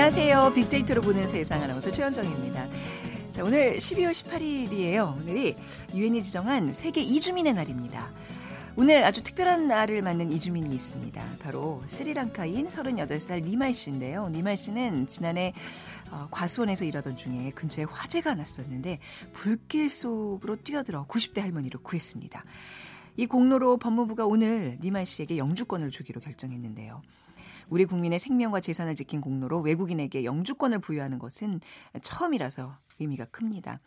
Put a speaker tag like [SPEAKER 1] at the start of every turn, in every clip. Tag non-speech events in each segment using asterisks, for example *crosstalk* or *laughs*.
[SPEAKER 1] 안녕하세요. 빅데이터로 보는 세상 아나운서 최현정입니다. 자, 오늘 12월 18일이에요. 오늘이 유엔이 지정한 세계 이주민의 날입니다. 오늘 아주 특별한 날을 맞는 이주민이 있습니다. 바로 스리랑카인 38살 니말 씨인데요. 니말 씨는 지난해 어, 과수원에서 일하던 중에 근처에 화재가 났었는데 불길 속으로 뛰어들어 90대 할머니를 구했습니다. 이 공로로 법무부가 오늘 니말 씨에게 영주권을 주기로 결정했는데요. 우리 국민의 생명과 재산을 지킨 공로로 외국인에게 영주권을 부여하는 것은 처음이라서 의미가 큽니다.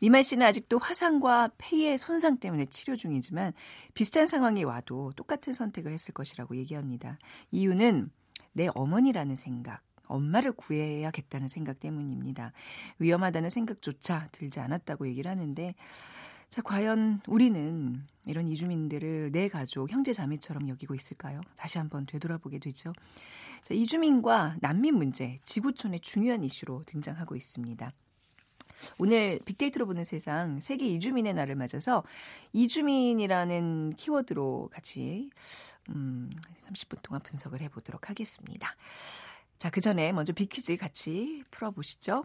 [SPEAKER 1] 니말 씨는 아직도 화상과 폐의 손상 때문에 치료 중이지만 비슷한 상황이 와도 똑같은 선택을 했을 것이라고 얘기합니다. 이유는 내 어머니라는 생각, 엄마를 구해야겠다는 생각 때문입니다. 위험하다는 생각조차 들지 않았다고 얘기를 하는데 자, 과연 우리는 이런 이주민들을 내 가족, 형제 자매처럼 여기고 있을까요? 다시 한번 되돌아보게 되죠. 자, 이주민과 난민 문제, 지구촌의 중요한 이슈로 등장하고 있습니다. 오늘 빅데이터로 보는 세상 세계 이주민의 날을 맞아서 이주민이라는 키워드로 같이 음, 30분 동안 분석을 해보도록 하겠습니다. 자, 그 전에 먼저 빅퀴즈 같이 풀어보시죠.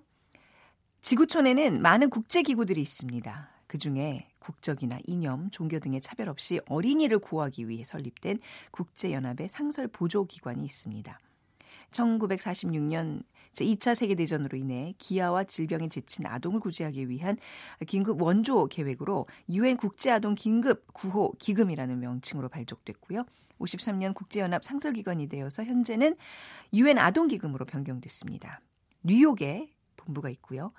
[SPEAKER 1] 지구촌에는 많은 국제기구들이 있습니다. 그 중에 국적이나 이념, 종교 등의 차별 없이 어린이를 구하기 위해 설립된 국제연합의 상설 보조기관이 있습니다. 1946년 제2차 세계대전으로 인해 기아와 질병에 지친 아동을 구제하기 위한 긴급 원조 계획으로 유엔 국제아동 긴급 구호 기금이라는 명칭으로 발족됐고요. 53년 국제연합 상설기관이 되어서 현재는 유엔 아동기금으로 변경됐습니다. 뉴욕에 본부가 있고요.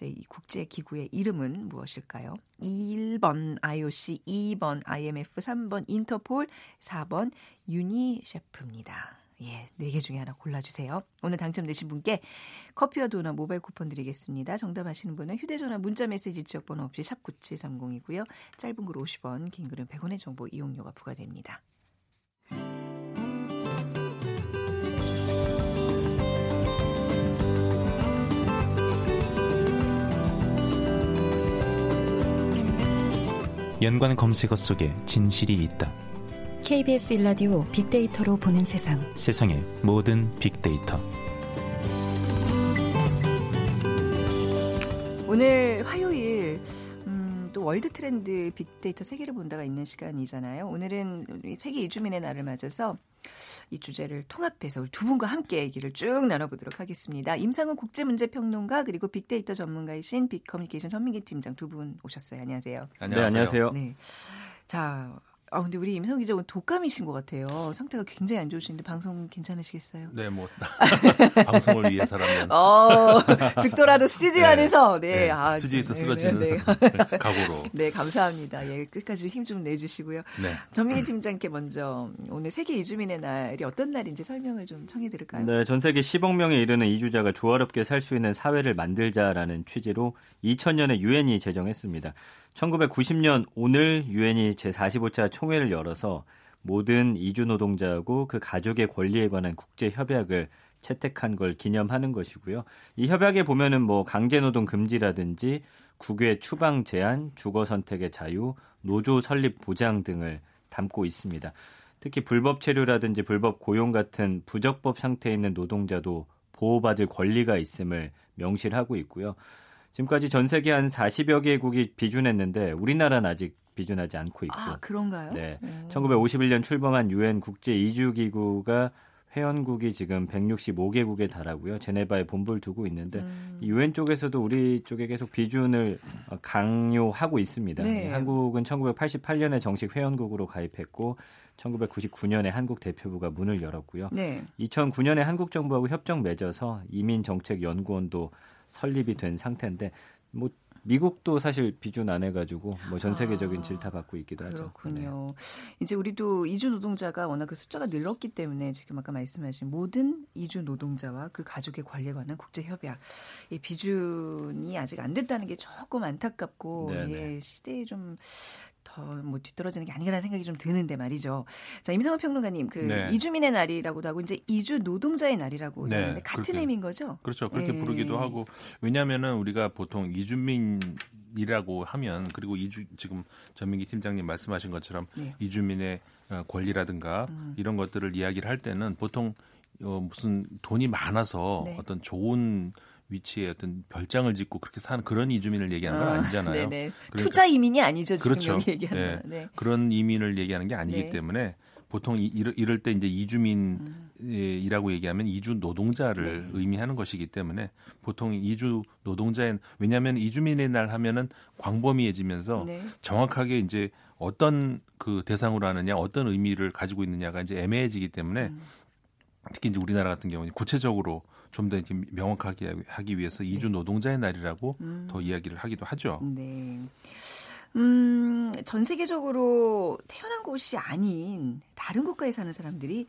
[SPEAKER 1] 이 국제 기구의 이름은 무엇일까요? 1번 IOC, 2번 IMF, 3번 인터폴, 4번 유니셰프입니다. 예, 네 개 중에 하나 골라주세요. 오늘 당첨되신 분께 커피와 도넛 모바일 쿠폰 드리겠습니다. 정답 아시는 분은 휴대전화 문자메시지 지역번호 없이 샵9730이고요. 짧은 글 50원, 긴 글은 100원의 정보 이용료가 부과됩니다.
[SPEAKER 2] 연관 검색어 속에 진실이 있다.
[SPEAKER 3] KBS 1라디오 빅데이터로 보는 세상.
[SPEAKER 2] 세상의 모든 빅데이터.
[SPEAKER 1] 오늘 화요일 world 트렌드 빅데이터 세계를 본다가 있는 시간이잖아요. 오늘은 세계 이주민의 날을 맞아서 이 주제를 통합해서 두 분과 함께 얘기를 쭉 나눠보도록 하겠습니다. 임상훈 국제문제평론가 그리고 빅데이터 전문가이신 빅커뮤니케이션 전민기 팀장 두 분 오셨어요. 안녕하세요.
[SPEAKER 4] 안녕하세요. 네, 안녕하세요. 네.
[SPEAKER 1] 자, 아 근데 우리 임성 기자 오늘 독감이신 것 같아요. 상태가 굉장히 안 좋으신데 방송 괜찮으시겠어요?
[SPEAKER 4] 네, 뭐 *laughs* 방송을 위해서라면.
[SPEAKER 1] 어, *laughs* 죽더라도 스튜디오 네, 안에서 네,
[SPEAKER 4] 네 아, 스튜디오에서 네, 쓰러지는 네, 네. *laughs* 각오로.
[SPEAKER 1] 네, 감사합니다. 예, 끝까지 힘 좀 내주시고요. 네. 전민기 팀장께 먼저 오늘 세계 이주민의 날이 어떤 날인지 설명을 좀 청해 드릴까요?
[SPEAKER 5] 네, 전 세계 10억 명에 이르는 이주자가 조화롭게 살 수 있는 사회를 만들자라는 취지로 2000년에 유엔이 제정했습니다. 1990년 오늘 유엔이 제45차 총회를 열어서 모든 이주 노동자하고 그 가족의 권리에 관한 국제 협약을 채택한 걸 기념하는 것이고요. 이 협약에 보면은 뭐 강제 노동 금지라든지 국외 추방 제한, 주거 선택의 자유, 노조 설립 보장 등을 담고 있습니다. 특히 불법 체류라든지 불법 고용 같은 부적법 상태에 있는 노동자도 보호받을 권리가 있음을 명시를 하고 있고요. 지금까지 전 세계 한 40여 개국이 비준했는데 우리나라는 아직 비준하지 않고 있고.
[SPEAKER 1] 아, 그런가요?
[SPEAKER 5] 네. 오. 1951년 출범한 유엔 국제 이주 기구가 회원국이 지금 165개국에 달하고요. 제네바에 본부를 두고 있는데 음. 유엔 쪽에서도 우리 쪽에 계속 비준을 강요하고 있습니다. 네. 한국은 1988년에 정식 회원국으로 가입했고 1999년에 한국 대표부가 문을 열었고요. 네. 2009년에 한국 정부하고 협정 맺어서 이민 정책 연구원도 설립이 된 상태인데 뭐 미국도 사실 비준 안 해가지고 뭐 전 세계적인 아, 질타 받고 있기도 하죠.
[SPEAKER 1] 그렇군요. 네. 이제 우리도 이주 노동자가 워낙 그 숫자가 늘었기 때문에 지금 아까 말씀하신 모든 이주 노동자와 그 가족의 관리에 관한 국제 협약, 이 비준이 아직 안 됐다는 게 조금 안타깝고 예, 시대에 좀 더뭐 뒤떨어지는 게 아니라는 생각이 좀 드는데 말이죠. 자, 임상훈 평론가님, 그 네. 이주민의 날이라고도 하고 이제 이주 노동자의 날이라고 네. 하는데 같은 그렇게, 의미인 거죠?
[SPEAKER 4] 그렇죠. 그렇게 네. 부르기도 하고 왜냐하면은 우리가 보통 이주민 이라고 하면 그리고 이주 지금 전민기 팀장님 말씀하신 것처럼 네. 이주민의 어, 권리라든가 음. 이런 것들을 이야기를 할 때는 보통 어, 무슨 돈이 많아서
[SPEAKER 1] 네.
[SPEAKER 4] 어떤 좋은 위치에 어떤 별장을 짓고 그렇게 사는 그런 이주민을 얘기하는 건
[SPEAKER 1] 아,
[SPEAKER 4] 아니잖아요.
[SPEAKER 1] 네네.
[SPEAKER 4] 그러니까-
[SPEAKER 1] 투자 이민이 아니죠 지금
[SPEAKER 4] 그렇죠.
[SPEAKER 1] 얘기하는
[SPEAKER 4] 예.
[SPEAKER 1] 건. 네.
[SPEAKER 4] 그런 이민을 얘기하는 게 아니기
[SPEAKER 1] 네.
[SPEAKER 4] 때문에 보통 이, 이럴, 때 이제 이주민이라고 얘기하면 이주 노동자를
[SPEAKER 1] 네.
[SPEAKER 4] 의미하는 것이기 때문에 보통 이주 노동자의 왜냐하면 이주민의 날 하면은 광범위해지면서
[SPEAKER 1] 네.
[SPEAKER 4] 정확하게 이제 어떤 그 대상으로 하느냐 어떤 의미를 가지고 있느냐가 이제 애매해지기 때문에
[SPEAKER 1] 음.
[SPEAKER 4] 특히 이제 우리나라 같은 경우는 구체적으로 좀 더 명확하게 하기 위해서 이주 노동자의 날이라고
[SPEAKER 1] 네. 음.
[SPEAKER 4] 더 이야기를 하기도 하죠.
[SPEAKER 1] 네. 음, 전 세계적으로 태어난 곳이 아닌 다른 국가에 사는 사람들이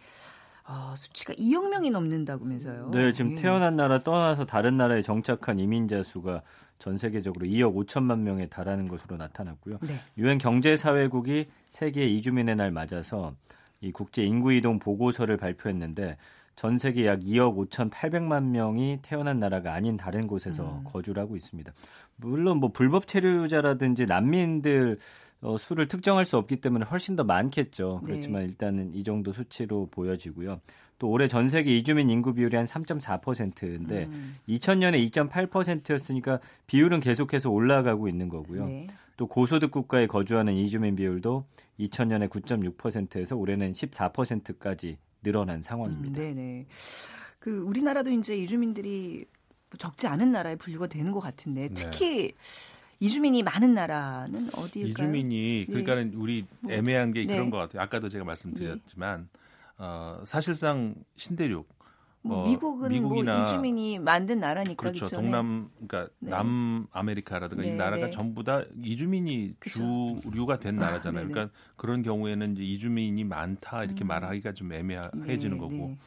[SPEAKER 1] 어, 수치가 2억 명이 넘는다고면서요.
[SPEAKER 5] 네, 지금
[SPEAKER 1] 예.
[SPEAKER 5] 태어난 나라 떠나서 다른 나라에 정착한 이민자 수가 전 세계적으로 2억 5천만 명에 달하는 것으로 나타났고요.
[SPEAKER 1] 네.
[SPEAKER 5] 유엔 경제사회국이 세계 이주민의 날 맞아서 이 국제 인구 이동 보고서를 발표했는데 전 세계 약 2억 5천8백만 명이 태어난 나라가 아닌 다른 곳에서
[SPEAKER 1] 음.
[SPEAKER 5] 거주를 하고 있습니다. 물론 뭐 불법 체류자라든지 난민들 어, 수를 특정할 수 없기 때문에 훨씬 더 많겠죠.
[SPEAKER 1] 네.
[SPEAKER 5] 그렇지만 일단은 이 정도 수치로 보여지고요. 또 올해 전 세계 이주민 인구 비율이 한 3.4%인데
[SPEAKER 1] 음,
[SPEAKER 5] 2000년에 2.8%였으니까 비율은 계속해서 올라가고 있는 거고요.
[SPEAKER 1] 네.
[SPEAKER 5] 또 고소득 국가에 거주하는 이주민 비율도 2000년에 9.6%에서 올해는 14%까지 늘어난 상황입니다.
[SPEAKER 1] 음, 네네. 그 우리나라도 이제 이주민들이 적지 않은 나라에 분류가 되는 것 같은데
[SPEAKER 4] 네.
[SPEAKER 1] 특히 이주민이 많은 나라는 어디일까요?
[SPEAKER 4] 이주민이 그러니까는 우리
[SPEAKER 1] 뭐,
[SPEAKER 4] 애매한 게
[SPEAKER 1] 네.
[SPEAKER 4] 그런 것 같아요. 아까도 제가 말씀드렸지만 어, 사실상 신대륙
[SPEAKER 1] 뭐
[SPEAKER 4] 어,
[SPEAKER 1] 미국은
[SPEAKER 4] 미국이나
[SPEAKER 1] 뭐 이주민이 만든 나라니까
[SPEAKER 4] 그렇죠.
[SPEAKER 1] 그쵸?
[SPEAKER 4] 동남 그러니까
[SPEAKER 1] 네.
[SPEAKER 4] 남아메리카라든가
[SPEAKER 1] 네,
[SPEAKER 4] 이 나라가
[SPEAKER 1] 네.
[SPEAKER 4] 전부 다 이주민이
[SPEAKER 1] 그쵸.
[SPEAKER 4] 주류가 된
[SPEAKER 1] 아,
[SPEAKER 4] 나라잖아요.
[SPEAKER 1] 네네.
[SPEAKER 4] 그러니까 그런 경우에는 이제 이주민이 많다 이렇게
[SPEAKER 1] 음.
[SPEAKER 4] 말하기가 좀 애매해지는
[SPEAKER 1] 네,
[SPEAKER 4] 거고.
[SPEAKER 1] 네.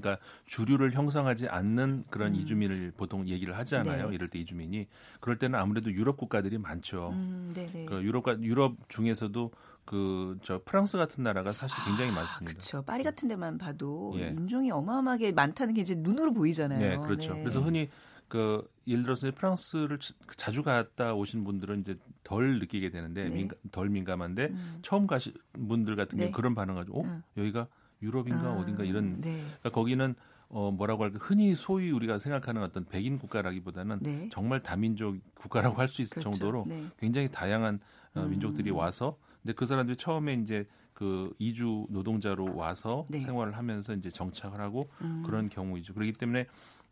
[SPEAKER 4] 그러니까 주류를 형성하지 않는 그런
[SPEAKER 1] 음.
[SPEAKER 4] 이주민을 보통 얘기를 하잖아요.
[SPEAKER 1] 네.
[SPEAKER 4] 이럴 때 이주민이 그럴 때는 아무래도 유럽 국가들이 많죠.
[SPEAKER 1] 음.
[SPEAKER 4] 그 유럽 유럽 중에서도 그 저 프랑스 같은 나라가 사실 굉장히 많습니다.
[SPEAKER 1] 그렇죠. 파리 같은 데만 봐도
[SPEAKER 4] 예.
[SPEAKER 1] 인종이 어마어마하게 많다는 게 이제 눈으로 보이잖아요.
[SPEAKER 4] 네, 그렇죠.
[SPEAKER 1] 네.
[SPEAKER 4] 그래서 흔히 그 예를 들어서 프랑스를 자- 자주 갔다 오신 분들은 이제 덜 느끼게 되는데
[SPEAKER 1] 네.
[SPEAKER 4] 민감, 덜 민감한데
[SPEAKER 1] 음.
[SPEAKER 4] 처음 가신 분들 같은 경우
[SPEAKER 1] 네.
[SPEAKER 4] 그런 반응 가지고 어
[SPEAKER 1] 음.
[SPEAKER 4] 여기가 유럽인가
[SPEAKER 1] 아,
[SPEAKER 4] 어딘가 이런
[SPEAKER 1] 네.
[SPEAKER 4] 그러니까 거기는 어 뭐라고 할까 흔히 소위 우리가 생각하는 어떤 백인 국가라기보다는
[SPEAKER 1] 네.
[SPEAKER 4] 정말 다민족 국가라고 할 수 있을
[SPEAKER 1] 그렇죠.
[SPEAKER 4] 정도로
[SPEAKER 1] 네.
[SPEAKER 4] 굉장히 다양한 어,
[SPEAKER 1] 음.
[SPEAKER 4] 민족들이 와서 근데 그 사람들이 처음에 이제 그 이주 노동자로 와서
[SPEAKER 1] 네.
[SPEAKER 4] 생활을 하면서 이제 정착을 하고
[SPEAKER 1] 음.
[SPEAKER 4] 그런 경우이죠. 그렇기 때문에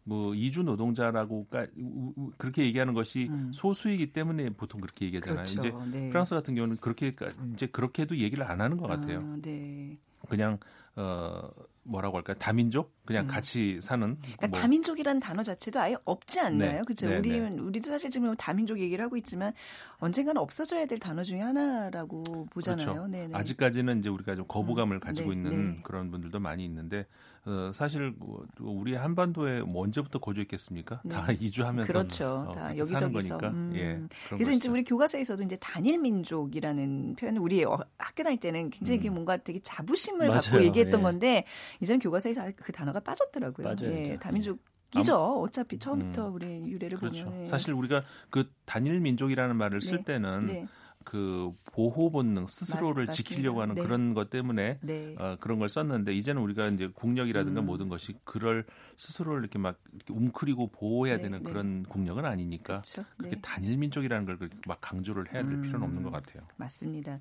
[SPEAKER 4] 뭐 이주 노동자라고 그렇게 얘기하는 것이
[SPEAKER 1] 음.
[SPEAKER 4] 소수이기 때문에 보통 그렇게 얘기하잖아요.
[SPEAKER 1] 그렇죠.
[SPEAKER 4] 이제
[SPEAKER 1] 네.
[SPEAKER 4] 프랑스 같은 경우는 그렇게 이제 그렇게도 얘기를 안 하는 것 같아요.
[SPEAKER 1] 아, 네.
[SPEAKER 4] 그냥 어 뭐라고 할까 요 다민족 그냥
[SPEAKER 1] 음.
[SPEAKER 4] 같이 사는
[SPEAKER 1] 그러니까
[SPEAKER 4] 뭐
[SPEAKER 1] 다민족이라는 단어 자체도 아예 없지 않나요?
[SPEAKER 4] 네.
[SPEAKER 1] 그렇죠.
[SPEAKER 4] 네,
[SPEAKER 1] 우리
[SPEAKER 4] 네.
[SPEAKER 1] 우리도 사실 지금 다민족 얘기를 하고 있지만 언젠가는 없어져야 될 단어 중에 하나라고 보잖아요.
[SPEAKER 4] 그렇죠. 아직까지는 이제 우리가 좀 거부감을
[SPEAKER 1] 음,
[SPEAKER 4] 가지고
[SPEAKER 1] 네,
[SPEAKER 4] 있는
[SPEAKER 1] 네.
[SPEAKER 4] 그런 분들도 많이 있는데 어, 사실 뭐 우리 한반도에 뭐 언제부터 거주했겠습니까?
[SPEAKER 1] 네.
[SPEAKER 4] 다 *laughs* 이주하면서
[SPEAKER 1] 그렇죠.
[SPEAKER 4] 어,
[SPEAKER 1] 다 여기저기서. 음.
[SPEAKER 4] 예,
[SPEAKER 1] 그래서 이제
[SPEAKER 4] 것이죠.
[SPEAKER 1] 우리 교과서에서도 이제 단일 민족이라는 표현을 우리 어, 학교 다닐 때는 굉장히
[SPEAKER 4] 음.
[SPEAKER 1] 뭔가 되게 자부심을
[SPEAKER 5] 맞아요.
[SPEAKER 1] 갖고 얘기했던
[SPEAKER 5] 예.
[SPEAKER 1] 건데 이제는 교과서에서 그 단어가 빠졌더라고요.
[SPEAKER 5] 맞아요,
[SPEAKER 1] 예,
[SPEAKER 5] 진짜.
[SPEAKER 1] 다민족이죠. 어차피 처음부터
[SPEAKER 4] 음.
[SPEAKER 1] 우리 유래를
[SPEAKER 4] 그렇죠.
[SPEAKER 1] 보면 예.
[SPEAKER 4] 사실 우리가 그 단일 민족이라는 말을 쓸
[SPEAKER 1] 네.
[SPEAKER 4] 때는
[SPEAKER 1] 네.
[SPEAKER 4] 그 보호 본능 스스로를
[SPEAKER 1] 맞-
[SPEAKER 4] 지키려고 하는.
[SPEAKER 1] 네.
[SPEAKER 4] 그런 것 때문에
[SPEAKER 1] 네.
[SPEAKER 4] 어, 그런 걸 썼는데 이제는 우리가 이제 국력이라든가
[SPEAKER 1] 음.
[SPEAKER 4] 모든 것이 그럴 스스로를 이렇게 막 이렇게 웅크리고 보호해야
[SPEAKER 1] 네,
[SPEAKER 4] 되는
[SPEAKER 1] 네.
[SPEAKER 4] 그런 국력은 아니니까
[SPEAKER 1] 그렇죠.
[SPEAKER 4] 그렇게
[SPEAKER 1] 네.
[SPEAKER 4] 단일 민족이라는 걸 그렇게 막 강조를 해야 될 필요는 없는
[SPEAKER 1] 음.
[SPEAKER 4] 것 같아요.
[SPEAKER 1] 맞습니다.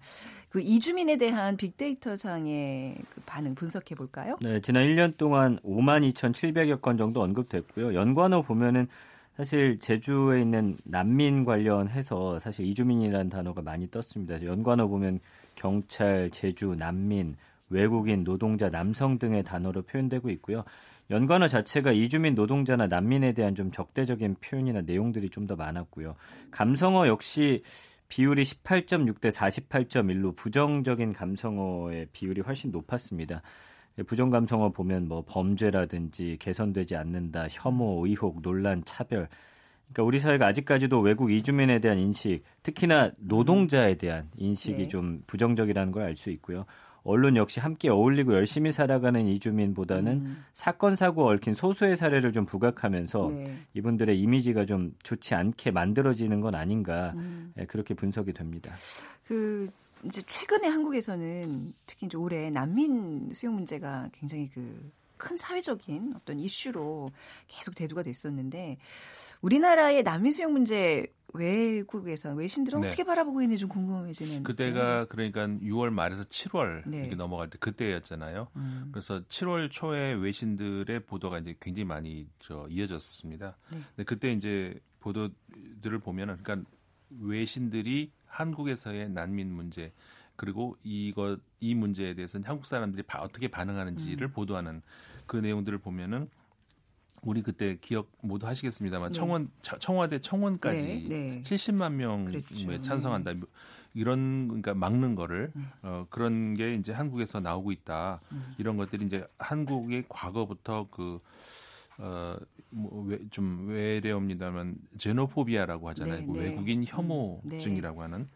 [SPEAKER 1] 그 이주민에 대한 빅데이터 상의 그 반응 분석해 볼까요?
[SPEAKER 5] 네, 지난 1년 동안 5만 2,700여 건 정도 언급됐고요. 연관어 보면은 사실 제주에 있는 난민 관련해서 사실 이주민이라는 단어가 많이 떴습니다. 연관어 보면 경찰, 제주, 난민, 외국인, 노동자, 남성 등의 단어로 표현되고 있고요. 연관어 자체가 이주민 노동자나 난민에 대한 좀 적대적인 표현이나 내용들이 좀 더 많았고요. 감성어 역시 비율이 18.6 대 48.1로 부정적인 감성어의 비율이 훨씬 높았습니다. 부정 감성어 보면 뭐 범죄라든지 개선되지 않는다, 혐오, 의혹, 논란, 차별. 그러니까 우리 사회가 아직까지도 외국 이주민에 대한 인식, 특히나 노동자에 대한 인식이
[SPEAKER 1] 네.
[SPEAKER 5] 좀 부정적이라는 걸 알 수 있고요. 언론 역시 함께 어울리고 열심히 살아가는 이주민보다는
[SPEAKER 1] 음,
[SPEAKER 5] 사건 사고 얽힌 소수의 사례를 좀 부각하면서
[SPEAKER 1] 네.
[SPEAKER 5] 이분들의 이미지가 좀 좋지 않게 만들어지는 건 아닌가
[SPEAKER 1] 음.
[SPEAKER 5] 예, 그렇게 분석이 됩니다.
[SPEAKER 1] 그 이제 최근에 한국에서는 특히 이제 올해 난민 수용 문제가 굉장히 그 큰 사회적인 어떤 이슈로 계속 대두가 됐었는데 우리나라의 난민 수용 문제 외국에서 외신들은
[SPEAKER 4] 네.
[SPEAKER 1] 어떻게 바라보고 있는지 좀 궁금해지는.
[SPEAKER 4] 그때가 그러니까 6월 말에서 7월
[SPEAKER 1] 네.
[SPEAKER 4] 이렇게 넘어갈 때 그때였잖아요.
[SPEAKER 1] 음.
[SPEAKER 4] 그래서 7월 초에 외신들의 보도가 이제 굉장히 많이 저 이어졌었습니다.
[SPEAKER 1] 네.
[SPEAKER 4] 근데 그때 이제 보도들을 보면은 그러니까 외신들이 한국에서의 난민 문제 그리고 이거 이 문제에 대해서는 한국 사람들이 바- 어떻게 반응하는지를
[SPEAKER 1] 음.
[SPEAKER 4] 보도하는 그 내용들을 보면은 우리 그때 기억 모두 하시겠습니다만
[SPEAKER 1] 네.
[SPEAKER 4] 청원 차- 청와대 청원까지
[SPEAKER 1] 네, 네.
[SPEAKER 4] 70만 명에
[SPEAKER 1] 그랬죠.
[SPEAKER 4] 찬성한다 이런 그러니까 막는 거를
[SPEAKER 1] 음.
[SPEAKER 4] 어, 그런 게 이제 한국에서 나오고 있다 이런 것들이 이제 한국의 과거부터 그 어, 뭐좀 외래옵니다만 제노포비아라고 하잖아요.
[SPEAKER 1] 네,
[SPEAKER 4] 그
[SPEAKER 1] 네.
[SPEAKER 4] 외국인 혐오증이라고 하는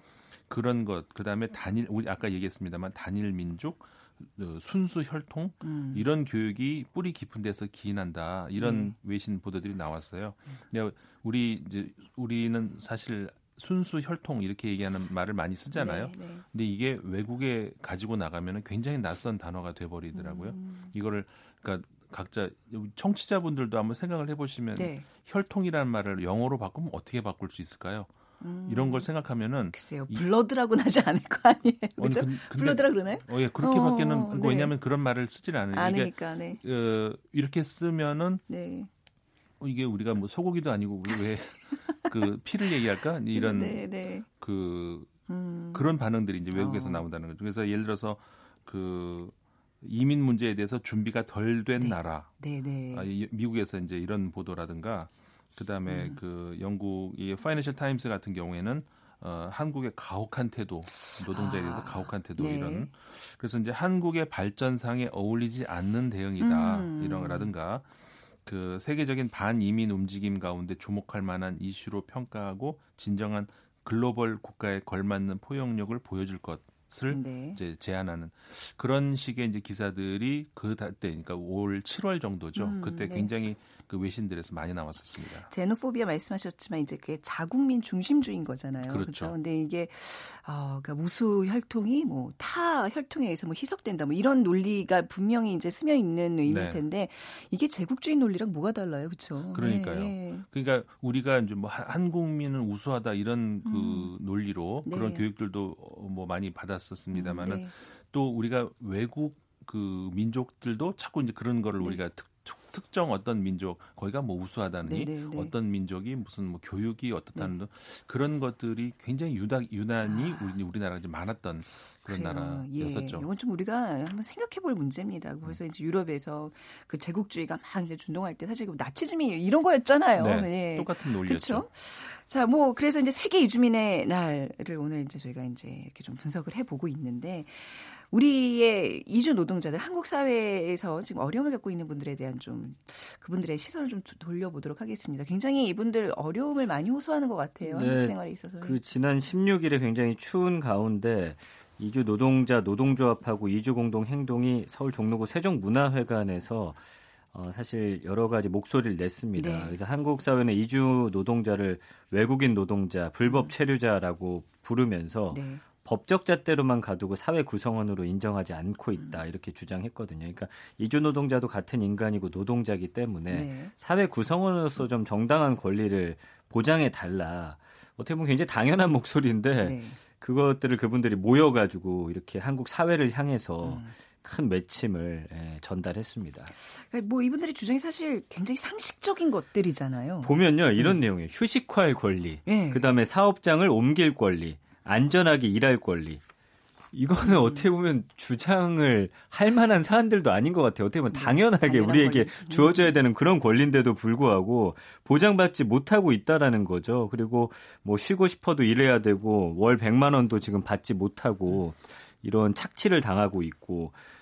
[SPEAKER 4] 그런 것. 그다음에 단일 우리 아까 얘기했습니다만 단일 민족 어, 순수 혈통
[SPEAKER 1] 음.
[SPEAKER 4] 이런 교육이 뿌리 깊은 데서 기인한다 이런
[SPEAKER 1] 네.
[SPEAKER 4] 외신 보도들이 나왔어요. 근데 우리 이제 우리는 사실 순수 혈통 이렇게 얘기하는 말을 많이 쓰잖아요.
[SPEAKER 1] 네, 네.
[SPEAKER 4] 근데 이게 외국에 가지고 나가면은 굉장히 낯선 단어가 돼버리더라고요.
[SPEAKER 1] 음.
[SPEAKER 4] 이거를 그러니까 각자 청취자분들도 한번 생각을 해보시면
[SPEAKER 1] 네.
[SPEAKER 4] 혈통이라는 말을 영어로 바꾸면 어떻게 바꿀 수 있을까요?
[SPEAKER 1] 음.
[SPEAKER 4] 이런 걸 생각하면은
[SPEAKER 1] 글쎄요,
[SPEAKER 4] 이-
[SPEAKER 1] 블러드라고는 하지 않을 거 아니에요.
[SPEAKER 4] 어,
[SPEAKER 1] 그죠? 블러드라 그러나요?
[SPEAKER 4] 어, 예, 그렇게
[SPEAKER 1] 어,
[SPEAKER 4] 밖에는
[SPEAKER 1] 네.
[SPEAKER 4] 왜냐하면 그런 말을 쓰질. 이게
[SPEAKER 1] 아니니까, 네.
[SPEAKER 4] 어, 이렇게 쓰면은
[SPEAKER 1] 네.
[SPEAKER 4] 어, 이게 우리가 뭐 소고기도 아니고 우리 왜 *laughs* 그 피를 얘기할까 이런
[SPEAKER 1] 네, 네.
[SPEAKER 4] 그
[SPEAKER 1] 음.
[SPEAKER 4] 그런 반응들이 이제 외국에서
[SPEAKER 1] 어.
[SPEAKER 4] 나온다는 거죠. 그래서 예를 들어서 그 이민 문제에 대해서 준비가 덜된
[SPEAKER 1] 네.
[SPEAKER 4] 나라,
[SPEAKER 1] 네, 네.
[SPEAKER 4] 아, 이- 미국에서 이제 이런 보도라든가 그다음에
[SPEAKER 1] 음.
[SPEAKER 4] 그 영국의 파이낸셜 타임스 같은 경우에는 어, 한국의 가혹한 태도, 노동자에 대해서
[SPEAKER 1] 아,
[SPEAKER 4] 가혹한 태도
[SPEAKER 1] 네.
[SPEAKER 4] 이런 그래서 이제 한국의 발전상에 어울리지 않는 대응이다
[SPEAKER 1] 음.
[SPEAKER 4] 이런 거라든가 그 세계적인 반이민 움직임 가운데 주목할 만한 이슈로 평가하고 진정한 글로벌 국가에 걸맞는 포용력을 보여줄 것 을
[SPEAKER 1] 네.
[SPEAKER 4] 이제 제안하는 그런 식의 이제 기사들이 그때 그러니까 올 7월 정도죠.
[SPEAKER 1] 음,
[SPEAKER 4] 그때
[SPEAKER 1] 네.
[SPEAKER 4] 굉장히 그 외신들에서 많이 나왔었습니다.
[SPEAKER 1] 제노포비아 말씀하셨지만 이제 그게 자국민 중심주의인 거잖아요.
[SPEAKER 4] 그렇죠.
[SPEAKER 1] 그렇죠. 근데 이게 어, 그러니까 우수 혈통이 뭐 타 혈통에 의해서 뭐 희석된다 뭐 이런 논리가 분명히 이제 스며 있는 의미일
[SPEAKER 4] 네.
[SPEAKER 1] 텐데 이게 제국주의 논리랑 뭐가 달라요, 그렇죠?
[SPEAKER 4] 그러니까요.
[SPEAKER 1] 네.
[SPEAKER 4] 그러니까 우리가 이제 뭐 한- 한국민은 우수하다 이런 그
[SPEAKER 1] 음.
[SPEAKER 4] 논리로
[SPEAKER 1] 네.
[SPEAKER 4] 그런 교육들도 어, 뭐 많이 받 았었습니다만은
[SPEAKER 1] 네.
[SPEAKER 4] 또 우리가 외국 그 민족들도 자꾸 이제 그런 거를
[SPEAKER 1] 네.
[SPEAKER 4] 우리가 특, 특, 정 어떤 민족 거기가 뭐 우수하다느니
[SPEAKER 1] 네, 네, 네.
[SPEAKER 4] 어떤 민족이 무슨 뭐 교육이 어떻다는 등 그런 것들이 굉장히 유다, 유난히 우리 우리나라가 이제 많았던 그런
[SPEAKER 1] 아. 그래요.
[SPEAKER 4] 나라였었죠.
[SPEAKER 1] 예, 이건 좀 우리가 한번 생각해 볼 문제입니다. 그래서 이제 유럽에서 그 제국주의가 막 이제 준동할 때 사실 그 나치즘이 이런 거였잖아요.
[SPEAKER 4] 네,
[SPEAKER 1] 예.
[SPEAKER 4] 똑같은 논리였죠.
[SPEAKER 1] 그렇죠. 자, 뭐 그래서 이제 세계 이주민의 날을 오늘 이제 저희가 이제 이렇게 좀 분석을 해 보고 있는데 우리의 이주 노동자들 한국 사회에서 지금 어려움을 겪고 있는 분들에 대한 좀 그분들의 시선을 좀 돌려보도록 하겠습니다. 굉장히 이분들 어려움을 많이 호소하는 것 같아요.
[SPEAKER 5] 네,
[SPEAKER 1] 한국 생활에 있어서.
[SPEAKER 5] 그 지난 16일에 굉장히 추운 가운데 이주 노동자 노동조합하고 이주 공동 행동이 서울 종로구 세종문화회관에서 어, 사실 여러 가지 목소리를 냈습니다.
[SPEAKER 1] 네.
[SPEAKER 5] 그래서 한국 사회는 이주 노동자를 외국인 노동자, 불법 체류자라고 부르면서
[SPEAKER 1] 네.
[SPEAKER 5] 법적 잣대로만 가두고 사회 구성원으로 인정하지 않고 있다 이렇게 주장했거든요. 그러니까 이주 노동자도 같은 인간이고 노동자이기 때문에
[SPEAKER 1] 네.
[SPEAKER 5] 사회 구성원으로서 좀 정당한 권리를 보장해 달라. 어떻게 보면 굉장히 당연한 목소리인데
[SPEAKER 1] 네.
[SPEAKER 5] 그것들을 그분들이 모여가지고 이렇게 한국 사회를 향해서
[SPEAKER 1] 음.
[SPEAKER 5] 큰 외침을 예, 전달했습니다.
[SPEAKER 1] 그러니까 뭐 이분들의 주장이 사실 굉장히 상식적인 것들이잖아요.
[SPEAKER 5] 보면요 이런 내용이에요. 휴식할 권리,
[SPEAKER 1] 네.
[SPEAKER 5] 그다음에 사업장을 옮길 권리, 안전하게 일할 권리. 이거는
[SPEAKER 1] 음.
[SPEAKER 5] 어떻게 보면 주장을 할 만한 사안들도 아닌 것 같아요. 어떻게 보면 당연하게
[SPEAKER 1] 네. 당연한
[SPEAKER 5] 우리에게.
[SPEAKER 1] 음.
[SPEAKER 5] 주어져야 되는 그런 권리인데도 불구하고 보장받지 못하고 있다라는 거죠. 그리고 뭐 쉬고 싶어도 일해야 되고 월 100만 원도 지금 받지 못하고 이런 착취를 당하고 있고 예,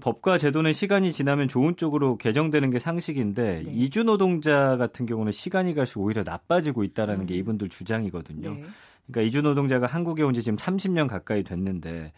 [SPEAKER 5] 법과 제도는 시간이 지나면 좋은 쪽으로 개정되는 게 상식인데
[SPEAKER 1] 네.
[SPEAKER 5] 이주 노동자 같은 경우는 시간이 갈수록 오히려 나빠지고 있다라는 게 이분들 주장이거든요.
[SPEAKER 1] 음. 네.
[SPEAKER 5] 그러니까 이주 노동자가 한국에 온 지 지금 30년 가까이 됐는데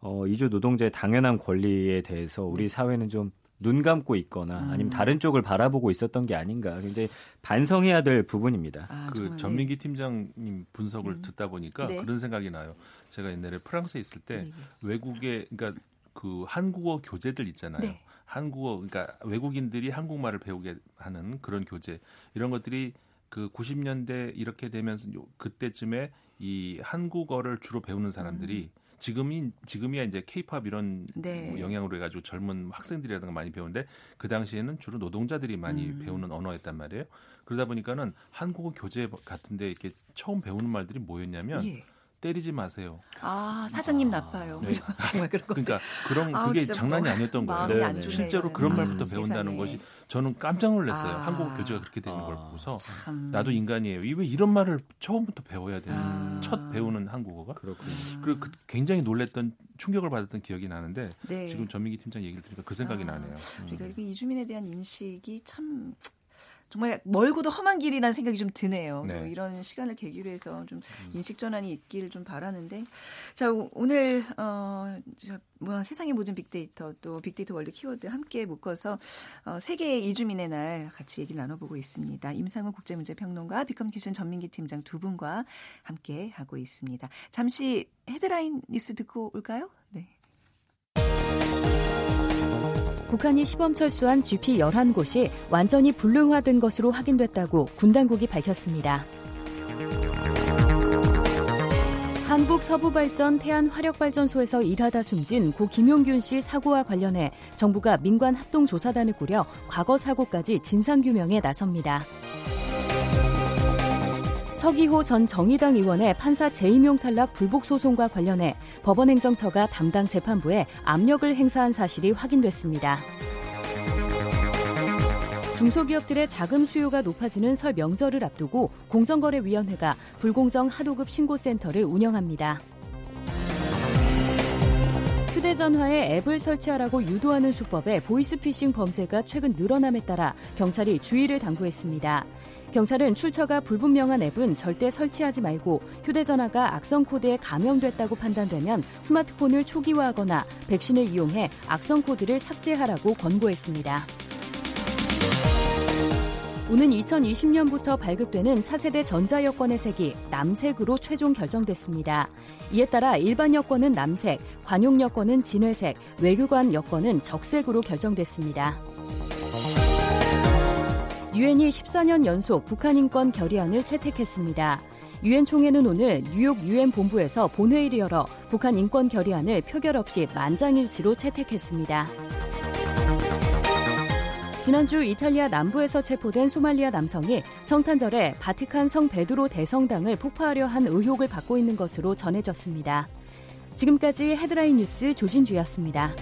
[SPEAKER 5] 어, 이주 노동자의 당연한 권리에 대해서 우리 사회는 좀눈 감고 있거나
[SPEAKER 1] 네. 음.
[SPEAKER 5] 아니면 다른 쪽을 바라보고 있었던 게 아닌가 굉장히 반성해야 될 부분입니다.
[SPEAKER 1] 아,
[SPEAKER 4] 그
[SPEAKER 1] 정말,
[SPEAKER 4] 전민기 팀장님 분석을 듣다 보니까
[SPEAKER 1] 네.
[SPEAKER 4] 그런 생각이 나요. 제가 옛날에 프랑스에 있을 때
[SPEAKER 1] 네, 네.
[SPEAKER 4] 외국에 그러니까 그 한국어 교재들 있잖아요.
[SPEAKER 1] 네.
[SPEAKER 4] 한국어 그러니까 외국인들이 한국말을 배우게 하는 그런 교재 이런 것들이 그 90년대 이렇게 되면서 요- 그때쯤에 이 한국어를 주로 배우는 사람들이 지금이 지금이야 이제 케이팝 이런
[SPEAKER 1] 네.
[SPEAKER 4] 뭐 영향으로 해가지고 젊은 학생들이라든가 많이 배우는데 그 당시에는 주로 노동자들이 많이
[SPEAKER 1] 음.
[SPEAKER 4] 배우는 언어였단 말이에요. 그러다 보니까 는 한국어 교재 같은데 이렇게 처음 배우는 말들이 뭐였냐면
[SPEAKER 1] 예.
[SPEAKER 4] 때리지 마세요.
[SPEAKER 1] 아 사장님 나빠요.
[SPEAKER 4] 네.
[SPEAKER 1] 정말 그런 거.
[SPEAKER 4] 그러니까 그런
[SPEAKER 1] 아우,
[SPEAKER 4] 그게 장난이
[SPEAKER 1] 뭐
[SPEAKER 4] 아니었던
[SPEAKER 1] 마음이
[SPEAKER 4] 거예요.
[SPEAKER 5] 안 좋네요.
[SPEAKER 4] 실제로 그런
[SPEAKER 5] 음,
[SPEAKER 4] 말부터 배운다는
[SPEAKER 1] 세상에.
[SPEAKER 4] 것이 저는 깜짝 놀랐어요.
[SPEAKER 1] 아.
[SPEAKER 4] 한국어 교재가 그렇게 되는 걸 보고서
[SPEAKER 1] 참.
[SPEAKER 4] 나도 인간이에요. 이왜 이런 말을 처음부터 배워야 되는
[SPEAKER 1] 아.
[SPEAKER 4] 첫 배우는 한국어가
[SPEAKER 5] 그렇군요.
[SPEAKER 4] 그리고 그 굉장히 놀랬던 충격을 받았던 기억이 나는데
[SPEAKER 1] 네.
[SPEAKER 4] 지금 전민기 팀장 얘기를 들으니까 그 생각이
[SPEAKER 1] 아.
[SPEAKER 4] 나네요. 음.
[SPEAKER 1] 그러니까 그 이주민에 대한 인식이 참 정말 멀고도 험한 길이라는 생각이 좀 드네요.
[SPEAKER 4] 네. 음.
[SPEAKER 1] 뭐 이런 시간을 계기로 해서 좀 인식 전환이 있기를 좀 바라는데 자 오- 오늘 어, 저, 뭐 세상의 모든 빅데이터 또 빅데이터 world 키워드 함께 묶어서 어, 세계 이주민의 날 같이 얘기를 나눠보고 있습니다. 임상훈 국제문제평론가 빅커뮤니케이션 전민기 팀장 두 분과 함께 하고 있습니다. 잠시 헤드라인 뉴스 듣고 올까요? 네.
[SPEAKER 3] 북한이 시범 철수한 GP 11곳이 완전히 불능화된 것으로 확인됐다고 군 당국이 밝혔습니다. 한국 서부발전 태안화력발전소에서 일하다 숨진 고 김용균 씨 사고와 관련해 정부가 민관 합동조사단을 꾸려 과거 사고까지 진상규명에 나섭니다. 서기호 전 정의당 의원의 판사 재임용 탈락 불복 소송과 관련해 법원행정처가 담당 재판부에 압력을 행사한 사실이 확인됐습니다. 중소기업들의 자금 수요가 높아지는 설 명절을 앞두고 공정거래위원회가 불공정 하도급 신고센터를 운영합니다. 휴대전화에 앱을 설치하라고 유도하는 수법의 보이스피싱 범죄가 최근 늘어남에 따라 경찰이 주의를 당부했습니다. 경찰은 출처가 불분명한 앱은 절대 설치하지 말고 휴대전화가 악성 코드에 감염됐다고 판단되면 스마트폰을 초기화하거나 백신을 이용해 악성 코드를 삭제하라고 권고했습니다. 오는 2020년부터 발급되는 차세대 전자여권의 색이 남색으로 최종 결정됐습니다. 이에 따라 일반 여권은 남색, 관용 여권은 진회색, 외교관 여권은 적색으로 결정됐습니다. 유엔이 14년 연속 북한 인권 결의안을 채택했습니다. 유엔 총회는 오늘 뉴욕 유엔 본부에서 본회의를 열어 북한 인권 결의안을 표결 없이 만장일치로 채택했습니다. 지난주 이탈리아 남부에서 체포된 소말리아 남성이 성탄절에 바티칸 성 베드로 대성당을 폭파하려 한 의혹을 받고 있는 것으로 전해졌습니다. 지금까지 헤드라인 뉴스 조진주였습니다.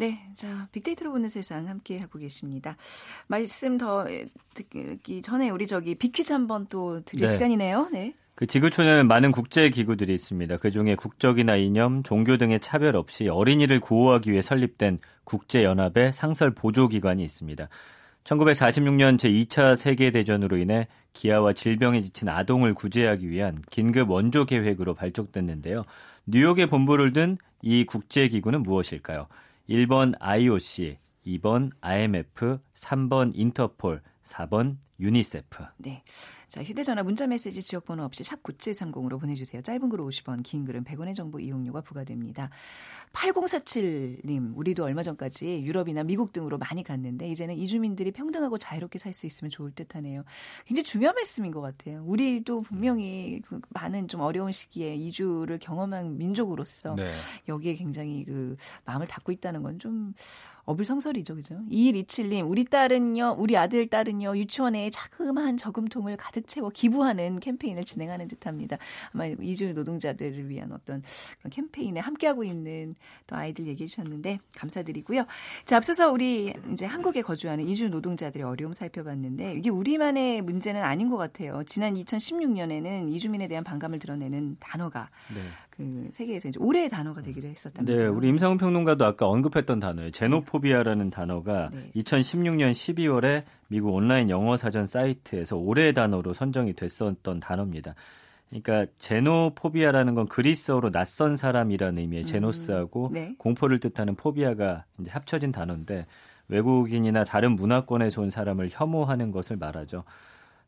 [SPEAKER 1] 네, 자 빅데이터로 보는 세상 함께 하고 계십니다. 말씀 더 듣기 전에 우리 저기 빅퀴즈 한번 또 드릴
[SPEAKER 5] 네.
[SPEAKER 1] 시간이네요. 네.
[SPEAKER 5] 그 지구촌에는 많은 국제 기구들이 있습니다. 그 중에 국적이나 이념, 종교 등의 차별 없이 어린이를 구호하기 위해 설립된 국제연합의 상설 보조기관이 있습니다. 1946년 제2차 세계대전으로 인해 기아와 질병에 지친 아동을 구제하기 위한 긴급 원조 계획으로 발족됐는데요. 뉴욕에 본부를 둔 이 국제기구는 무엇일까요? 1번 IOC, 2번 IMF, 3번 인터폴, 4번 유니세프.
[SPEAKER 1] 네. 자, 휴대전화 문자메시지 지역번호 없이 샵 9730으로 보내주세요. 짧은 글은 50원, 긴 글은 100원의 정보 이용료가 부과됩니다. 8047님, 우리도 얼마 전까지 유럽이나 미국 등으로 많이 갔는데 이제는 이주민들이 평등하고 자유롭게 살 수 있으면 좋을 듯 하네요. 굉장히 중요한 말씀인 것 같아요. 우리도 분명히 그 많은 좀 어려운 시기에 이주를 경험한 민족으로서
[SPEAKER 4] 네.
[SPEAKER 1] 여기에 굉장히 그 마음을 닫고 있다는 건 좀 어불성설이죠, 그죠? 2127님, 우리 딸은요, 우리 아들 딸은요, 유치원에 자그마한 저금통을 가득 채워 기부하는 캠페인을 진행하는 듯 합니다. 아마 이주 노동자들을 위한 어떤 그런 캠페인에 함께하고 있는 또 아이들 얘기해 주셨는데, 감사드리고요. 자, 앞서서 우리 이제 한국에 거주하는 이주 노동자들의 어려움 살펴봤는데, 이게 우리만의 문제는 아닌 것 같아요. 지난 2016년에는 이주민에 대한 반감을 드러내는 단어가
[SPEAKER 5] 네.
[SPEAKER 1] 그 세계에서 이제 올해의 단어가 되기로 했었다면서요.
[SPEAKER 5] 네, 우리 임상훈 평론가도 아까 언급했던 단어예요. 제노포비아라는 단어가
[SPEAKER 1] 네.
[SPEAKER 5] 2016년 12월에 미국 온라인 영어 사전 사이트에서 올해의 단어로 선정이 됐었던 단어입니다. 그러니까 제노포비아라는 건 그리스어로 낯선 사람이라는 의미의 제노스하고
[SPEAKER 1] 네.
[SPEAKER 5] 공포를 뜻하는 포비아가 이제 합쳐진 단어인데 외국인이나 다른 문화권에서 온 사람을 혐오하는 것을 말하죠.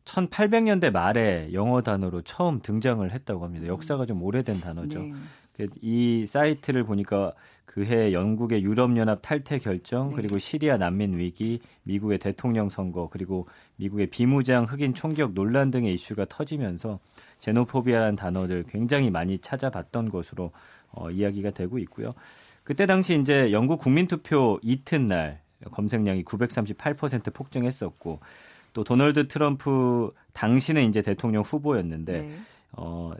[SPEAKER 5] 1800년대 말에 영어 단어로 처음 등장을 했다고 합니다. 역사가 좀 오래된 단어죠.
[SPEAKER 1] 네.
[SPEAKER 5] 이 사이트를 보니까 그해 영국의 유럽연합 탈퇴 결정,
[SPEAKER 1] 네.
[SPEAKER 5] 그리고 시리아 난민 위기, 미국의 대통령 선거, 그리고 미국의 비무장 흑인 총격 논란 등의 이슈가 터지면서 제노포비아라는 단어를 굉장히 많이 찾아봤던 것으로 어, 이야기가 되고 있고요. 그때 당시 이제 영국 국민투표 이튿날 검색량이 938% 폭증했었고 또 도널드 트럼프 당시는 이제 대통령 후보였는데
[SPEAKER 1] 네.
[SPEAKER 5] 어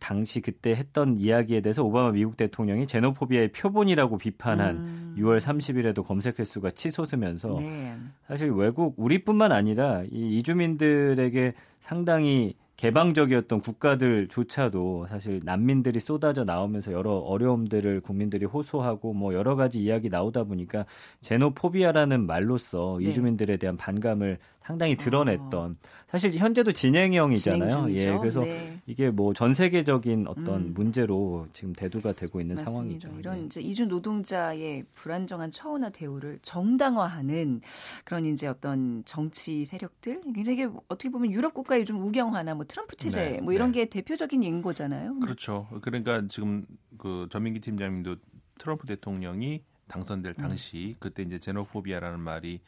[SPEAKER 5] 당시 그때 했던 이야기에 대해서 오바마 미국 대통령이 제노포비아의 표본이라고 비판한
[SPEAKER 1] 음.
[SPEAKER 5] 6월 30일에도 검색 횟수가 치솟으면서
[SPEAKER 1] 네.
[SPEAKER 5] 사실 외국 우리뿐만 아니라 이 이주민들에게 상당히 개방적이었던 국가들조차도 사실 난민들이 쏟아져 나오면서 여러 어려움들을 국민들이 호소하고 뭐 여러 가지 이야기 나오다 보니까 제노포비아라는 말로써
[SPEAKER 1] 네.
[SPEAKER 5] 이주민들에 대한 반감을 상당히 드러냈던 사실 현재도 진행형이잖아요.
[SPEAKER 1] 진행.
[SPEAKER 5] 예, 그래서
[SPEAKER 1] 네.
[SPEAKER 5] 이게 뭐 전 세계적인 어떤
[SPEAKER 1] 음.
[SPEAKER 5] 문제로 지금 대두가 되고 있는
[SPEAKER 1] 맞습니다.
[SPEAKER 5] 상황이죠.
[SPEAKER 1] 이런
[SPEAKER 5] 네.
[SPEAKER 1] 이제 이주 노동자의 불안정한 처우나 대우를 정당화하는 그런 이제 어떤 정치 세력들 굉장히 어떻게 보면 유럽 국가의 좀 우경화나 뭐 트럼프 체제
[SPEAKER 4] 네,
[SPEAKER 1] 뭐 이런
[SPEAKER 4] 네.
[SPEAKER 1] 게 대표적인 예인 거잖아요.
[SPEAKER 4] 그렇죠. 그러니까 지금 그 전민기 팀장님도 트럼프 대통령이 당선될
[SPEAKER 1] 음.
[SPEAKER 4] 당시 그때 이제 제노포비아라는 말이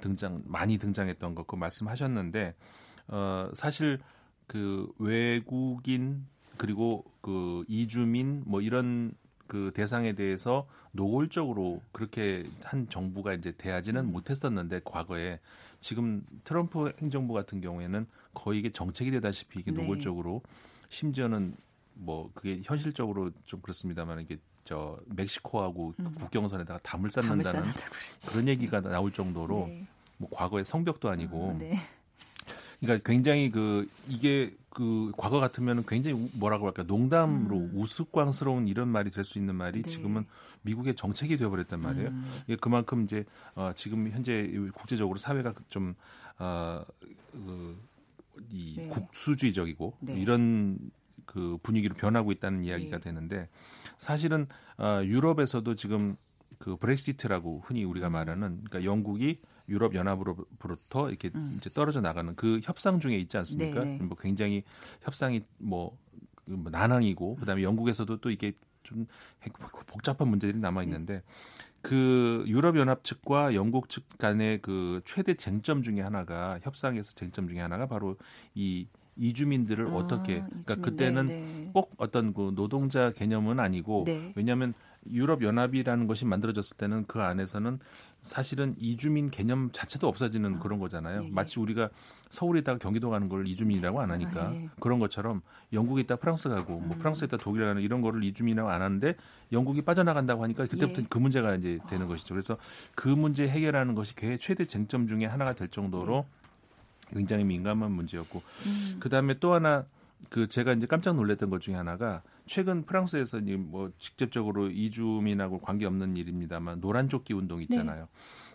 [SPEAKER 4] 등장 많이 등장했던 거그 말씀하셨는데 어 사실 그 외국인 그리고 그 이주민 뭐 이런 그 대상에 대해서 노골적으로 그렇게 한 정부가 이제 대하지는
[SPEAKER 1] 음.
[SPEAKER 4] 못했었는데 과거에 지금 트럼프 행정부 같은 경우에는 거의 이게 정책이 되다시피 이게
[SPEAKER 1] 네.
[SPEAKER 4] 노골적으로 심지어는 뭐 그게 현실적으로 좀 그렇습니다만 이게 저 멕시코하고
[SPEAKER 1] 음.
[SPEAKER 4] 국경선에다가 담을
[SPEAKER 1] 담을
[SPEAKER 4] 쌓는다는
[SPEAKER 1] 쌓는다고
[SPEAKER 4] 그런 얘기가 나올 정도로
[SPEAKER 1] 네.
[SPEAKER 4] 뭐 과거에 성벽도 아니고
[SPEAKER 1] 아, 네.
[SPEAKER 4] 그러니까 굉장히 그 이게 그 과거 같으면 굉장히 우- 뭐라고 할까 농담으로
[SPEAKER 1] 음.
[SPEAKER 4] 우스꽝스러운 이런 말이 될 수 있는 말이
[SPEAKER 1] 네.
[SPEAKER 4] 지금은 미국의 정책이 되어버렸단 말이에요.
[SPEAKER 1] 음.
[SPEAKER 4] 이게 그만큼 이제 어, 지금 현재 국제적으로 사회가 좀 어, 그, 이
[SPEAKER 1] 네.
[SPEAKER 4] 국수주의적이고
[SPEAKER 1] 네.
[SPEAKER 4] 이런 그 분위기로 변하고 있다는 이야기가
[SPEAKER 1] 네.
[SPEAKER 4] 되는데 사실은 어, 유럽에서도 지금 그 브렉시트라고 흔히 우리가 말하는 그러니까 영국이 유럽 연합으로부터 이렇게
[SPEAKER 1] 음.
[SPEAKER 4] 이제 떨어져 나가는 그 협상 중에 있지 않습니까?
[SPEAKER 1] 네, 네.
[SPEAKER 4] 뭐 굉장히 협상이 뭐, 그뭐 난항이고 그다음에 영국에서도 또 이게 좀 복잡한 문제들이 남아 있는데 그 유럽 연합 측과 영국 측 간의 그 최대 쟁점 중에 하나가 협상에서 쟁점 중에 하나가 바로 이 이주민들을
[SPEAKER 1] 아,
[SPEAKER 4] 어떻게 그러니까
[SPEAKER 1] 이주민.
[SPEAKER 4] 그때는
[SPEAKER 1] 네, 네.
[SPEAKER 4] 꼭 어떤 그 노동자 개념은 아니고
[SPEAKER 1] 네.
[SPEAKER 4] 왜냐하면 유럽 연합이라는 것이 만들어졌을 때는 그 안에서는 사실은 이주민 개념 자체도 없어지는 그런 거잖아요.
[SPEAKER 1] 예, 예.
[SPEAKER 4] 마치 우리가 서울에 있다가 경기도 가는 걸 이주민이라고 안 하니까
[SPEAKER 1] 아, 예.
[SPEAKER 4] 그런 것처럼 영국에 있다 프랑스 가고 뭐
[SPEAKER 1] 음.
[SPEAKER 4] 프랑스에 있다 독일 가는 이런 거를 이주민이라고 안 하는데 영국이 빠져나간다고 하니까 그때부터
[SPEAKER 1] 예.
[SPEAKER 4] 그 문제가 이제 되는 것이죠. 그래서 그 문제 해결하는 것이 그 최대 쟁점 중에 하나가 될 정도로 굉장히 민감한 문제였고
[SPEAKER 1] 음.
[SPEAKER 4] 그다음에 또 하나 그 제가 이제 깜짝 놀랐던 것 중에 하나가 최근 프랑스에서 뭐 직접적으로 이주민하고 관계 없는 일입니다만 노란 조끼 운동 있잖아요.
[SPEAKER 1] 네.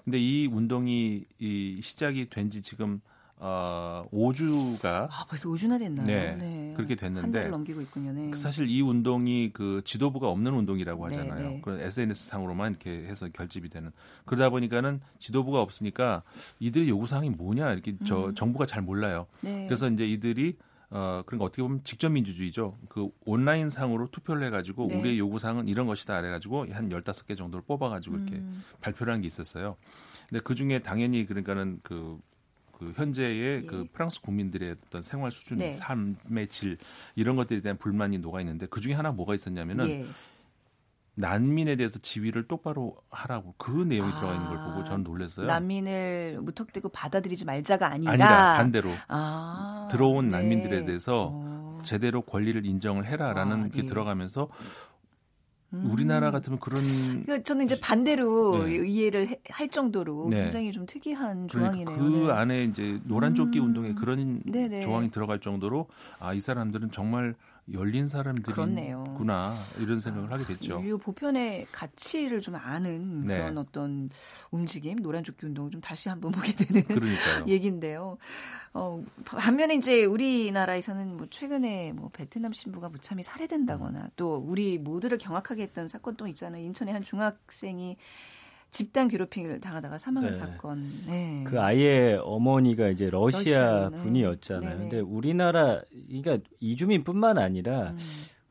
[SPEAKER 4] 근데 이 운동이 이 시작이 된 지 지금 어 5주가
[SPEAKER 1] 아, 벌써 5주나 됐나요?
[SPEAKER 4] 네, 그렇게
[SPEAKER 1] 한
[SPEAKER 4] 됐는데
[SPEAKER 1] 달을 넘기고 있군요. 네.
[SPEAKER 4] 사실 이 운동이 그 지도부가 없는 운동이라고
[SPEAKER 1] 네,
[SPEAKER 4] 하잖아요.
[SPEAKER 1] 네.
[SPEAKER 4] 그런 SNS 상으로만 이렇게 해서 결집이 되는. 그러다 보니까는 지도부가 없으니까 이들의 요구 사항이 뭐냐 이렇게 저
[SPEAKER 1] 음.
[SPEAKER 4] 정부가 잘 몰라요.
[SPEAKER 1] 네.
[SPEAKER 4] 그래서 이제 이들이 어 그러니까 어떻게 보면 직접 민주주의죠. 그 온라인 상으로 투표를 해가지고
[SPEAKER 1] 네.
[SPEAKER 4] 우리의 요구 사항은 이런 것이다 그래가지고 한 열다섯 개 정도를 뽑아가지고 이렇게
[SPEAKER 1] 음.
[SPEAKER 4] 발표를 한 게 있었어요. 근데 그 중에 당연히 그러니까는 그, 그 현재의
[SPEAKER 1] 예.
[SPEAKER 4] 그 프랑스 국민들의 어떤 생활 수준,
[SPEAKER 1] 네.
[SPEAKER 4] 삶의 질 이런 것들에 대한 불만이 녹아 있는데 그 중에 하나 뭐가 있었냐면은
[SPEAKER 1] 예.
[SPEAKER 4] 난민에 대해서 지위를 똑바로 하라고 그 내용이
[SPEAKER 1] 아,
[SPEAKER 4] 들어가 있는 걸 보고 저는 놀랐어요.
[SPEAKER 1] 난민을 무턱대고 받아들이지 말자가 아니라,
[SPEAKER 4] 아니라 반대로
[SPEAKER 1] 아,
[SPEAKER 4] 들어온
[SPEAKER 1] 네.
[SPEAKER 4] 난민들에 대해서
[SPEAKER 1] 어.
[SPEAKER 4] 제대로 권리를 인정을 해라라는
[SPEAKER 1] 아,
[SPEAKER 4] 게
[SPEAKER 1] 네.
[SPEAKER 4] 들어가면서
[SPEAKER 1] 음.
[SPEAKER 4] 우리나라 같으면 그런
[SPEAKER 1] 그러니까 저는 이제 반대로
[SPEAKER 4] 네.
[SPEAKER 1] 이해를 해- 할 정도로
[SPEAKER 4] 네.
[SPEAKER 1] 굉장히 좀 특이한
[SPEAKER 4] 그러니까
[SPEAKER 1] 조항이네요.
[SPEAKER 4] 그
[SPEAKER 1] 네.
[SPEAKER 4] 안에 이제 노란 조끼
[SPEAKER 1] 음.
[SPEAKER 4] 운동에 그런
[SPEAKER 1] 네네.
[SPEAKER 4] 조항이 들어갈 정도로 아 이 사람들은 정말 열린. 사람들이구나 이런 생각을 하게 됐죠.
[SPEAKER 1] 인류 보편의 가치를 좀 아는
[SPEAKER 4] 네.
[SPEAKER 1] 그런 어떤 움직임, 노란조끼 운동을 좀 다시 한번 보게 되는
[SPEAKER 4] 그러니까요. *laughs*
[SPEAKER 1] 얘기인데요. 어, 반면에 이제 우리나라에서는 뭐 최근에 뭐 베트남 신부가 무참히 살해된다거나
[SPEAKER 4] 음.
[SPEAKER 1] 또 우리 모두를 경악하게 했던 사건 또 있잖아요. 인천의 한 중학생이 집단 괴롭힘을 당하다가 사망한
[SPEAKER 5] 네.
[SPEAKER 1] 사건. 네.
[SPEAKER 5] 그 아이의 어머니가 이제 러시아
[SPEAKER 1] 러시아, 네.
[SPEAKER 5] 분이었잖아요.
[SPEAKER 1] 네네.
[SPEAKER 5] 근데 우리나라 그러니까 이주민뿐만 아니라
[SPEAKER 1] 음.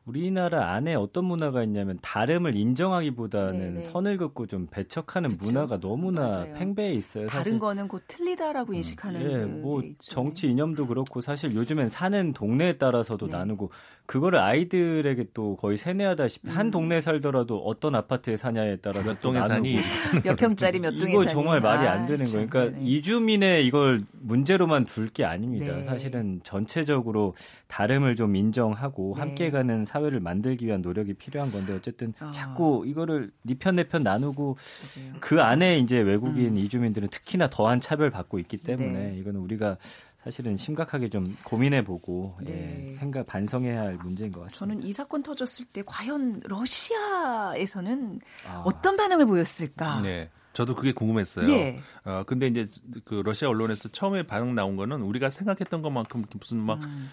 [SPEAKER 5] 우리나라 안에 어떤 문화가 있냐면 다름을 인정하기보다는
[SPEAKER 1] 네네.
[SPEAKER 5] 선을 긋고 좀 배척하는
[SPEAKER 1] 그쵸.
[SPEAKER 5] 문화가 너무나
[SPEAKER 1] 맞아요.
[SPEAKER 5] 팽배해 있어요.
[SPEAKER 1] 다른 거는 곧 틀리다라고 인식하는
[SPEAKER 5] 예, 뭐
[SPEAKER 1] 있죠.
[SPEAKER 5] 정치 이념도 그렇고 사실 요즘엔 사는 동네에 따라서도
[SPEAKER 1] 네.
[SPEAKER 5] 나누고 그거를 아이들에게 또 거의 세뇌하다시피 한
[SPEAKER 1] 음.
[SPEAKER 5] 동네에 살더라도 어떤 아파트에 사냐에 따라서 몇또
[SPEAKER 4] 동에 사니? *laughs*
[SPEAKER 1] 몇 평짜리 몇 동에
[SPEAKER 5] 이거
[SPEAKER 1] 사니.
[SPEAKER 5] 정말 말이
[SPEAKER 1] 아,
[SPEAKER 5] 안 되는
[SPEAKER 1] 참,
[SPEAKER 5] 거예요. 그러니까
[SPEAKER 1] 네네.
[SPEAKER 5] 이주민의 이걸 문제로만 둘 게 아닙니다.
[SPEAKER 1] 네.
[SPEAKER 5] 사실은 전체적으로 다름을 좀 인정하고
[SPEAKER 1] 네.
[SPEAKER 5] 함께 가는 사회를 만들기 위한 노력이 필요한 건데 어쨌든
[SPEAKER 1] 아.
[SPEAKER 5] 자꾸 이거를 네편내편 나누고
[SPEAKER 1] 그러게요.
[SPEAKER 5] 그 안에 이제 외국인
[SPEAKER 1] 음.
[SPEAKER 5] 이주민들은 특히나 더한 차별 받고 있기 때문에
[SPEAKER 1] 네.
[SPEAKER 5] 이거는 우리가 사실은 심각하게 좀 고민해 보고
[SPEAKER 1] 네.
[SPEAKER 5] 예, 생각 반성해야 할 문제인 것 같습니다.
[SPEAKER 1] 저는 이 사건 터졌을 때 과연 러시아에서는
[SPEAKER 5] 아.
[SPEAKER 1] 어떤 반응을 보였을까?
[SPEAKER 4] 네. 저도 그게 궁금했어요.
[SPEAKER 1] 예.
[SPEAKER 4] 어, 근데 이제 그 러시아 언론에서 처음에 반응 나온 거는 우리가 생각했던 것만큼 무슨 막
[SPEAKER 1] 음.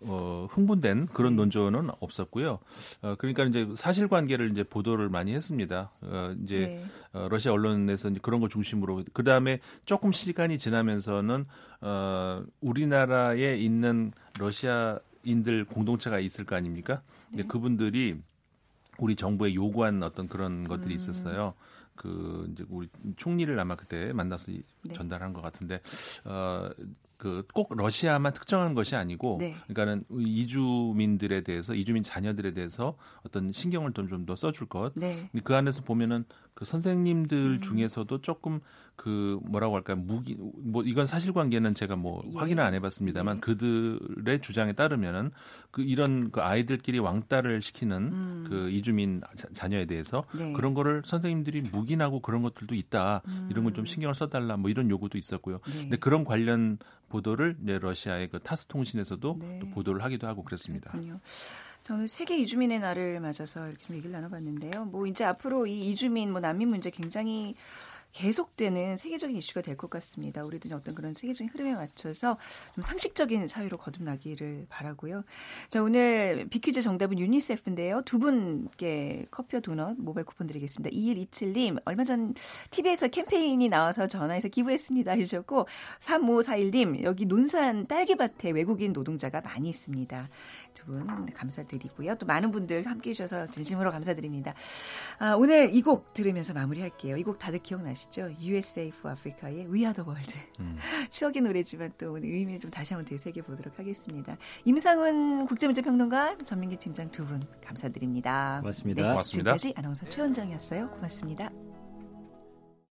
[SPEAKER 4] 그 어, 흥분된 그런
[SPEAKER 1] 네.
[SPEAKER 4] 논조는 없었고요. 어, 그러니까 이제 사실관계를 이제 보도를 많이 했습니다. 어, 이제
[SPEAKER 1] 네.
[SPEAKER 4] 어, 러시아 언론에서 이제 그런 거 중심으로 그 다음에 조금 시간이 지나면서는 어, 우리나라에 있는 러시아인들 공동체가 있을 거 아닙니까? 근데 그분들이 우리 정부에 요구한 어떤 그런 것들이 있었어요. 그 이제 우리 총리를 아마 그때 만나서 이-
[SPEAKER 1] 네.
[SPEAKER 4] 전달한 것 같은데 어. 그 꼭 러시아만 특정한 것이 아니고,
[SPEAKER 1] 네.
[SPEAKER 4] 그러니까는 이주민들에 대해서 이주민 자녀들에 대해서 어떤 신경을 좀좀더 써줄 것,
[SPEAKER 1] 네.
[SPEAKER 4] 그 안에서 보면은 그 선생님들
[SPEAKER 1] 음.
[SPEAKER 4] 중에서도 조금 그 뭐라고 할까요 무기 뭐 이건 사실관계는 제가 뭐
[SPEAKER 1] 예.
[SPEAKER 4] 확인을 안 해봤습니다만
[SPEAKER 1] 예.
[SPEAKER 4] 그들의 주장에 따르면은 그 이런 그 아이들끼리 왕따를 시키는
[SPEAKER 1] 음.
[SPEAKER 4] 그 이주민 자, 녀에 대해서
[SPEAKER 1] 네.
[SPEAKER 4] 그런 거를 선생님들이 묵인하고 그런 것들도 있다 이런 걸 좀 신경을 써달라 뭐 이런 요구도 있었고요.
[SPEAKER 1] 음. 네.
[SPEAKER 4] 근데 그런 관련 보도를 이제 러시아의 그 타스 통신에서도
[SPEAKER 1] 네.
[SPEAKER 4] 또 보도를 하기도 하고 그랬습니다.
[SPEAKER 1] 그렇군요. 저는 세계 이주민의 날을 맞아서 이렇게 좀 얘기를 나눠봤는데요. 뭐 이제 앞으로 이 이주민, 뭐 난민 문제 굉장히 계속되는 세계적인 이슈가 될 것 같습니다. 우리도 어떤 그런 세계적인 흐름에 맞춰서 좀 상식적인 사회로 거듭나기를 바라고요. 자 오늘 비퀴즈 정답은 유니세프인데요. 두 분께 커피와 도넛 모바일 쿠폰 드리겠습니다. 2127님 얼마 전 TV에서 캠페인이 나와서 전화해서 기부했습니다 해주셨고 3541님 여기 논산 딸기밭에 외국인 노동자가 많이 있습니다. 두 분 감사드리고요. 또 많은 분들 함께 해 주셔서 진심으로 감사드립니다. 아, 오늘 이 곡 들으면서 마무리할게요. 이 곡 다들 기억나 시죠? USA for Africa의 We Are the World.
[SPEAKER 4] 음. *laughs*
[SPEAKER 1] 추억의 노래지만 또 오늘 의미 좀 다시 한번 되새겨 보도록 하겠습니다. 임상훈 국제문제평론가 전민기 팀장 두 분 감사드립니다.
[SPEAKER 5] 고맙습니다.
[SPEAKER 1] 네,
[SPEAKER 4] 고맙습니다.
[SPEAKER 1] 지금까지 아나운서 최원정이었어요. 고맙습니다.